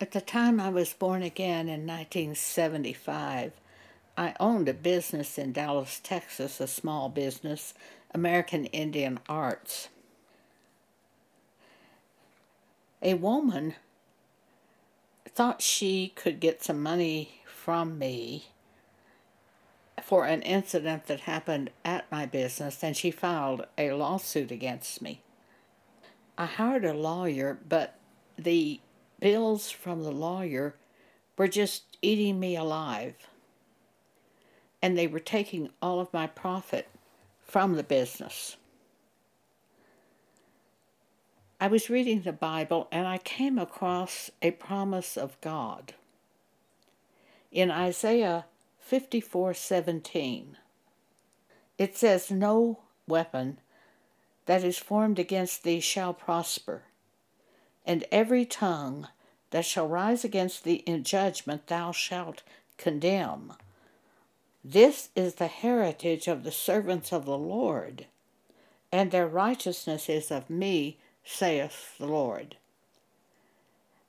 At the time I was born again in 1975, I owned a business in Dallas, Texas, a small business, American Indian Arts. A woman thought she could get some money from me for an incident that happened at my business, and she filed a lawsuit against me. I hired a lawyer, but the bills from the lawyer were just eating me alive. And they were taking all of my profit from the business. I was reading the Bible and I came across a promise of God. In Isaiah 54:17 it says no weapon that is formed against thee shall prosper and every tongue that shall rise against thee in judgment thou shalt condemn this is the heritage of the servants of the Lord and their righteousness is of me saith the Lord.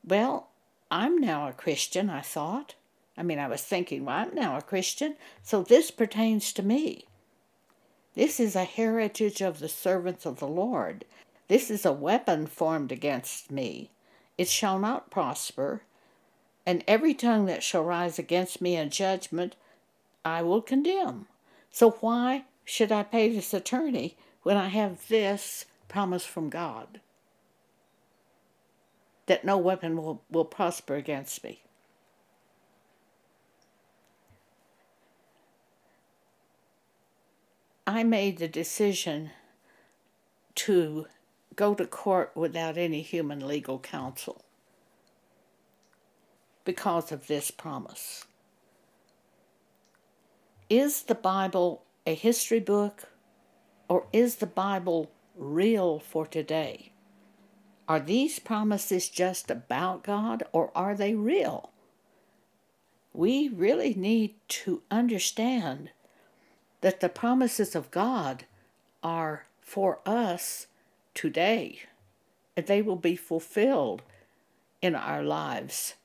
Well, I'm now a Christian, I thought. I mean, I was thinking, well, I'm now a Christian, so this pertains to me. This is a heritage of the servants of the Lord. This is a weapon formed against me. It shall not prosper, and every tongue that shall rise against me in judgment I will condemn. So why should I pay this attorney when I have this promise from God? that no weapon will, will prosper against me. I made the decision to go to court without any human legal counsel because of this promise. Is the Bible a history book or is the Bible real for today? Are these promises just about God or are they real? We really need to understand that the promises of God are for us today. And they will be fulfilled in our lives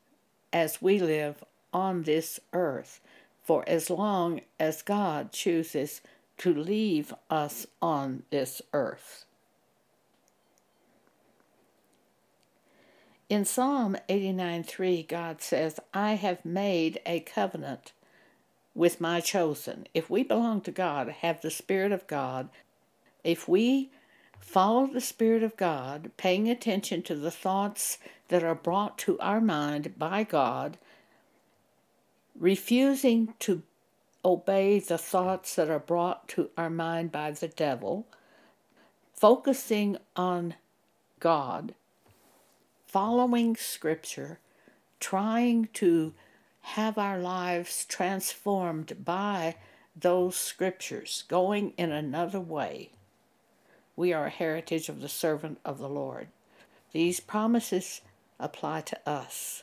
as we live on this earth for as long as God chooses to leave us on this earth. In Psalm 89:3, God says, I have made a covenant with my chosen. If we belong to God, have the Spirit of God, if we follow the Spirit of God, paying attention to the thoughts that are brought to our mind by God, refusing to obey the thoughts that are brought to our mind by the devil, focusing on God, following Scripture, trying to have our lives transformed by those Scriptures, going in another way. We are a heritage of the servant of the Lord. These promises apply to us.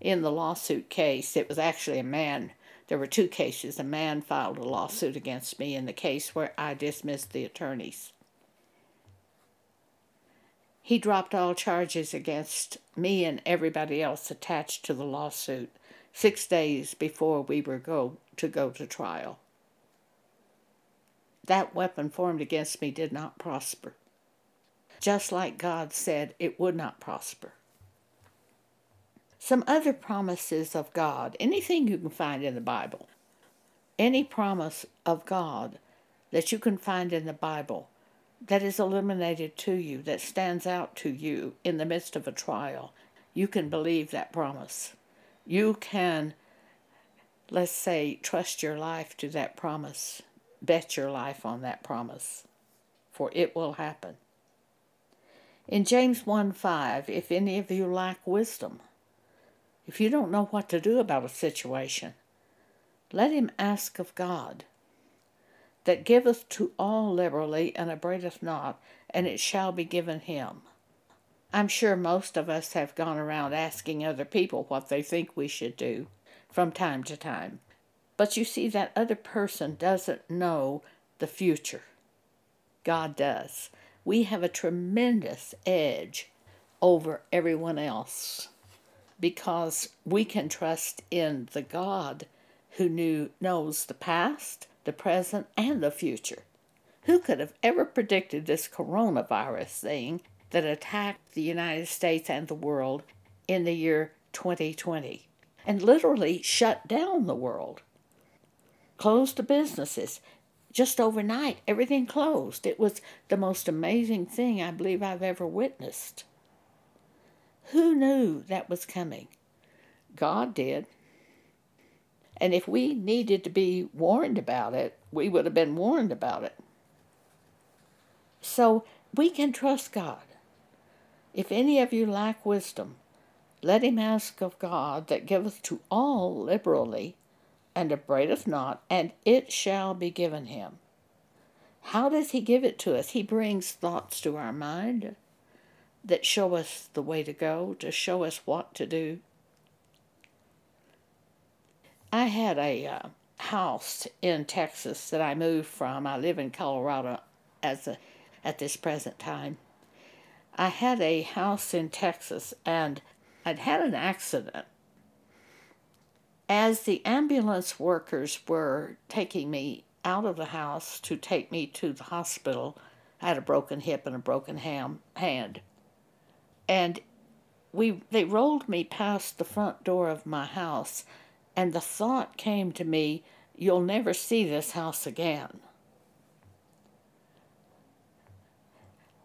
In the lawsuit case, it was actually a man. There were two cases. A man filed a lawsuit against me in the case where I dismissed the attorneys. He dropped all charges against me and everybody else attached to the lawsuit six days before we were go to go to trial. That weapon formed against me did not prosper, just like God said it would not prosper. Some other promises of God, anything you can find in the Bible, any promise of God that you can find in the Bible that is illuminated to you, that stands out to you in the midst of a trial, you can believe that promise. You can, let's say, trust your life to that promise, bet your life on that promise, for it will happen. In James 1 5, if any of you lack wisdom, if you don't know what to do about a situation, let him ask of God that giveth to all liberally and upbraideth not, and it shall be given him. I'm sure most of us have gone around asking other people what they think we should do from time to time. But you see, that other person doesn't know the future. God does. We have a tremendous edge over everyone else because we can trust in the God who knew knows the past, the present, and the future. Who could have ever predicted this coronavirus thing that attacked the United States and the world in the year 2020 and literally shut down the world? Closed the businesses. Just overnight, everything closed. It was the most amazing thing I believe I've ever witnessed. Who knew that was coming? God did. And if we needed to be warned about it, we would have been warned about it. So we can trust God. If any of you lack wisdom, let him ask of God that giveth to all liberally, and upbraideth not, and it shall be given him. How does he give it to us? He brings thoughts to our mind that show us the way to go, to show us what to do. I had a uh, house in Texas that I moved from. I live in Colorado as a, at this present time. I had a house in Texas and I'd had an accident. As the ambulance workers were taking me out of the house to take me to the hospital, I had a broken hip and a broken ham, hand. And we they rolled me past the front door of my house and the thought came to me, you'll never see this house again.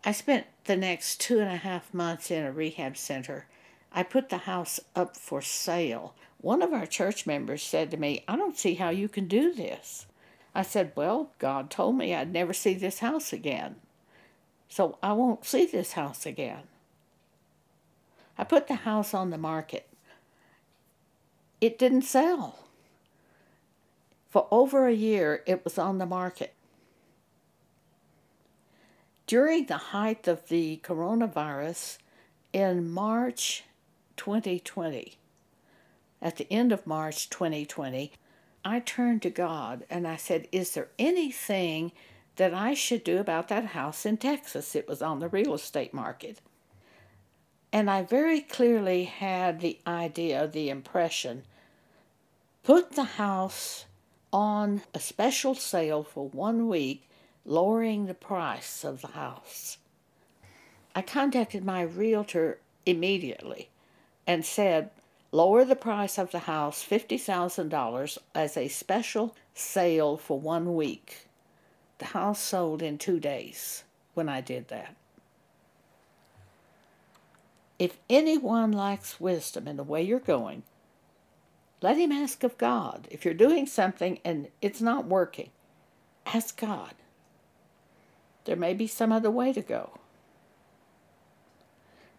I spent the next two and a half months in a rehab center. I put the house up for sale. One of our church members said to me, I don't see how you can do this. I said, Well, God told me I'd never see this house again. So I won't see this house again. I put the house on the market it didn't sell. For over a year, it was on the market. During the height of the coronavirus in March 2020, at the end of March 2020, I turned to God and I said, Is there anything that I should do about that house in Texas? It was on the real estate market. And I very clearly had the idea, the impression, put the house on a special sale for one week, lowering the price of the house. I contacted my realtor immediately and said, lower the price of the house $50,000 as a special sale for one week. The house sold in two days when I did that. If anyone lacks wisdom in the way you're going, let him ask of God. If you're doing something and it's not working, ask God. There may be some other way to go.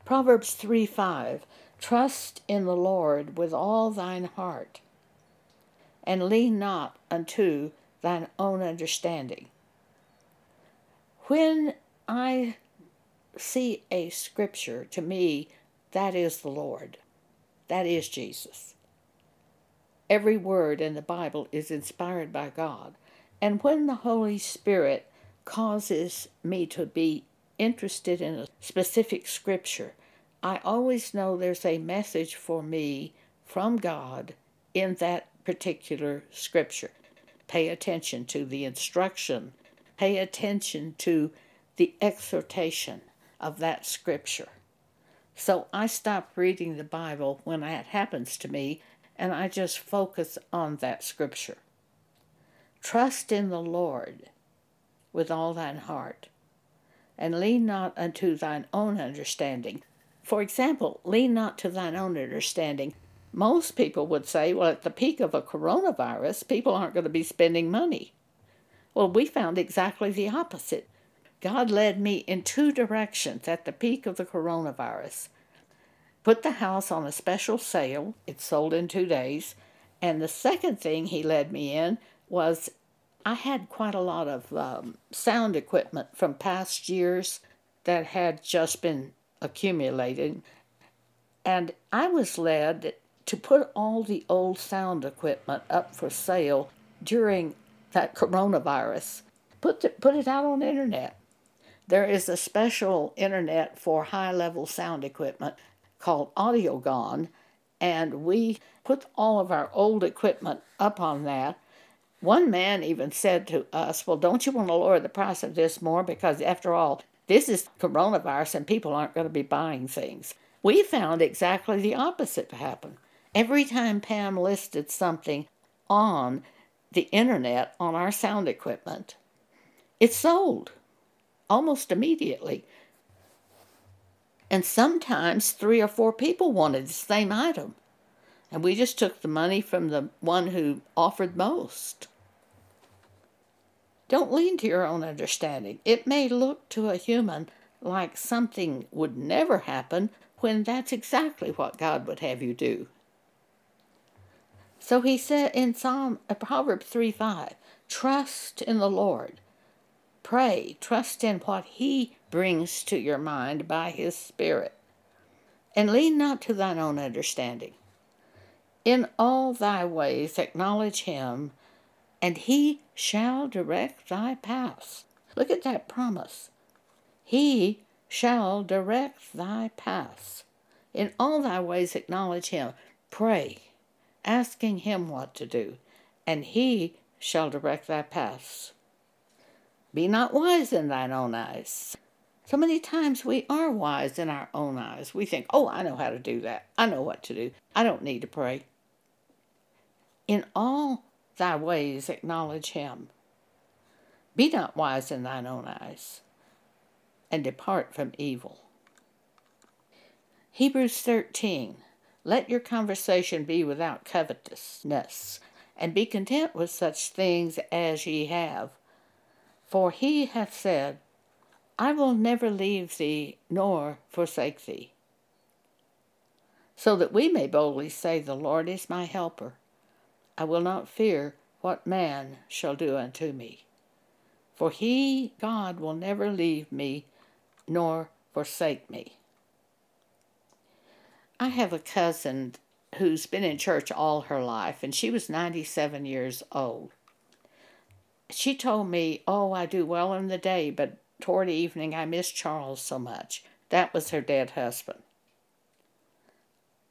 Proverbs 3 5 Trust in the Lord with all thine heart, and lean not unto thine own understanding. When I see a scripture, to me, that is the Lord. That is Jesus. Every word in the Bible is inspired by God. And when the Holy Spirit causes me to be interested in a specific scripture, I always know there's a message for me from God in that particular scripture. Pay attention to the instruction, pay attention to the exhortation of that scripture. So I stop reading the Bible when that happens to me and I just focus on that scripture. Trust in the Lord with all thine heart, and lean not unto thine own understanding. For example, lean not to thine own understanding. Most people would say, well, at the peak of a coronavirus, people aren't going to be spending money. Well, we found exactly the opposite. God led me in two directions at the peak of the coronavirus. Put the house on a special sale, it sold in two days. And the second thing he led me in was I had quite a lot of um, sound equipment from past years that had just been accumulated. And I was led to put all the old sound equipment up for sale during that coronavirus. Put, the, put it out on the internet There is a special internet for high level sound equipment called Audiogon, and we put all of our old equipment up on that. One man even said to us, Well, don't you want to lower the price of this more? Because after all, this is coronavirus and people aren't going to be buying things. We found exactly the opposite to happen. Every time Pam listed something on the internet on our sound equipment, it sold almost immediately. And sometimes three or four people wanted the same item. And we just took the money from the one who offered most. Don't lean to your own understanding. It may look to a human like something would never happen when that's exactly what God would have you do. So he said in Psalm uh, Proverbs 3 5, trust in the Lord. Pray, trust in what he brings to your mind by his Spirit. And lean not to thine own understanding. In all thy ways acknowledge him, and he shall direct thy paths. Look at that promise. He shall direct thy paths. In all thy ways acknowledge him. Pray asking him what to do, and he shall direct thy paths. Be not wise in thine own eyes. So many times we are wise in our own eyes. We think, oh, I know how to do that. I know what to do. I don't need to pray. In all thy ways acknowledge him. Be not wise in thine own eyes, and depart from evil. Hebrews 13 let your conversation be without covetousness, and be content with such things as ye have. For he hath said, I will never leave thee nor forsake thee. So that we may boldly say, The Lord is my helper. I will not fear what man shall do unto me. For he, God, will never leave me nor forsake me. I have a cousin who's been in church all her life, and she was 97 years old. She told me, Oh, I do well in the day, but toward evening I miss Charles so much. That was her dead husband.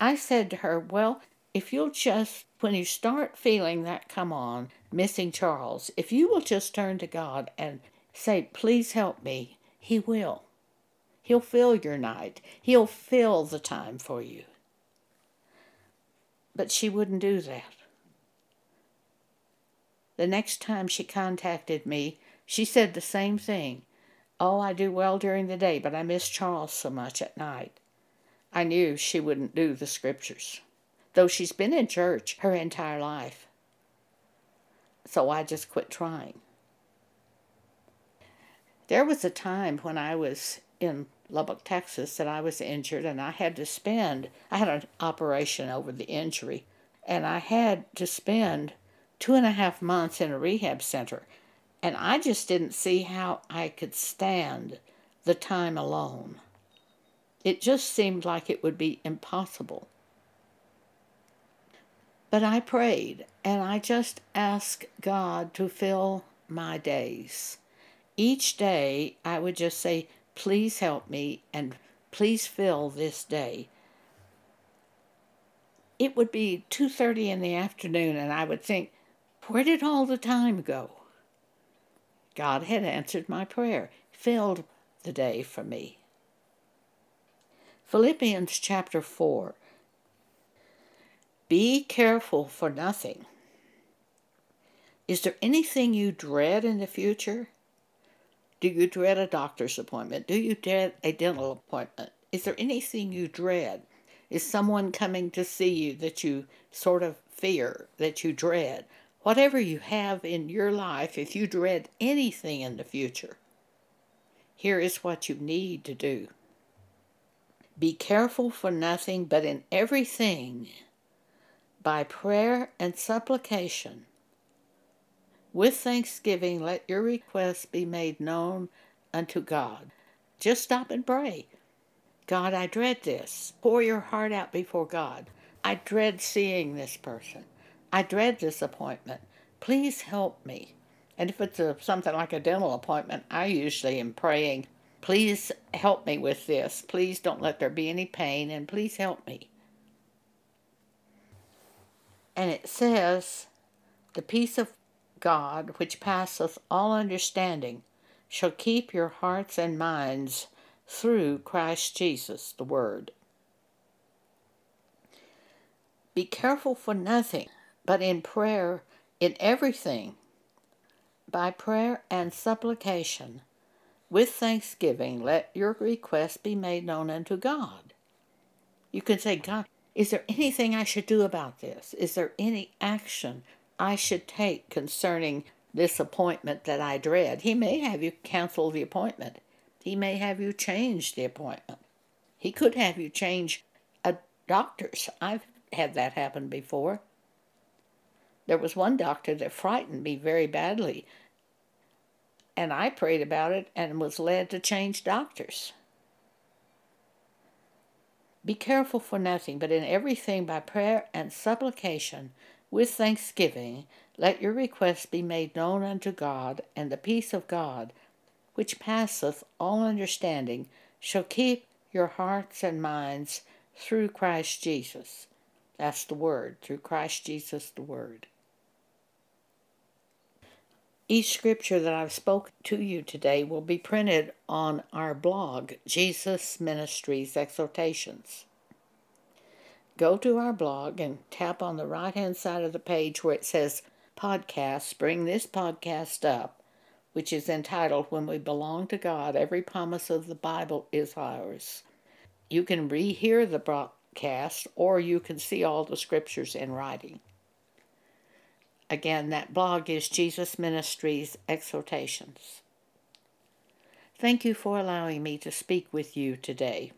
I said to her, Well, if you'll just, when you start feeling that come on, missing Charles, if you will just turn to God and say, Please help me, He will. He'll fill your night. He'll fill the time for you. But she wouldn't do that. The next time she contacted me, she said the same thing. Oh, I do well during the day, but I miss Charles so much at night. I knew she wouldn't do the scriptures, though she's been in church her entire life. So I just quit trying. There was a time when I was in Lubbock, Texas, that I was injured and I had to spend, I had an operation over the injury, and I had to spend two and a half months in a rehab center. And I just didn't see how I could stand the time alone. It just seemed like it would be impossible. But I prayed and I just asked God to fill my days. Each day I would just say, Please help me and please fill this day. It would be 2:30 in the afternoon and I would think, where did all the time go? God had answered my prayer, filled the day for me. Philippians chapter 4. Be careful for nothing. Is there anything you dread in the future? Do you dread a doctor's appointment? Do you dread a dental appointment? Is there anything you dread? Is someone coming to see you that you sort of fear, that you dread? Whatever you have in your life, if you dread anything in the future, here is what you need to do. Be careful for nothing, but in everything, by prayer and supplication, with thanksgiving, let your requests be made known unto God. Just stop and pray. God, I dread this. Pour your heart out before God. I dread seeing this person. I dread this appointment. Please help me. And if it's a, something like a dental appointment, I usually am praying, Please help me with this. Please don't let there be any pain, and please help me. And it says, The peace of God, which passeth all understanding, shall keep your hearts and minds through Christ Jesus, the Word. Be careful for nothing, but in prayer, in everything, by prayer and supplication, with thanksgiving, let your requests be made known unto God. You can say, God, is there anything I should do about this? Is there any action I should take concerning this appointment that I dread? He may have you cancel the appointment. He may have you change the appointment. He could have you change a doctor's. I've had that happen before. There was one doctor that frightened me very badly and I prayed about it and was led to change doctors. Be careful for nothing, but in everything by prayer and supplication with thanksgiving, let your requests be made known unto God, and the peace of God, which passeth all understanding, shall keep your hearts and minds through Christ Jesus. That's the Word, through Christ Jesus, the Word. Each scripture that I've spoken to you today will be printed on our blog, Jesus Ministries Exhortations. Go to our blog and tap on the right hand side of the page where it says Podcasts. Bring this podcast up, which is entitled When We Belong to God, Every Promise of the Bible is Ours. You can rehear the broadcast or you can see all the scriptures in writing. Again, that blog is Jesus Ministries Exhortations. Thank you for allowing me to speak with you today.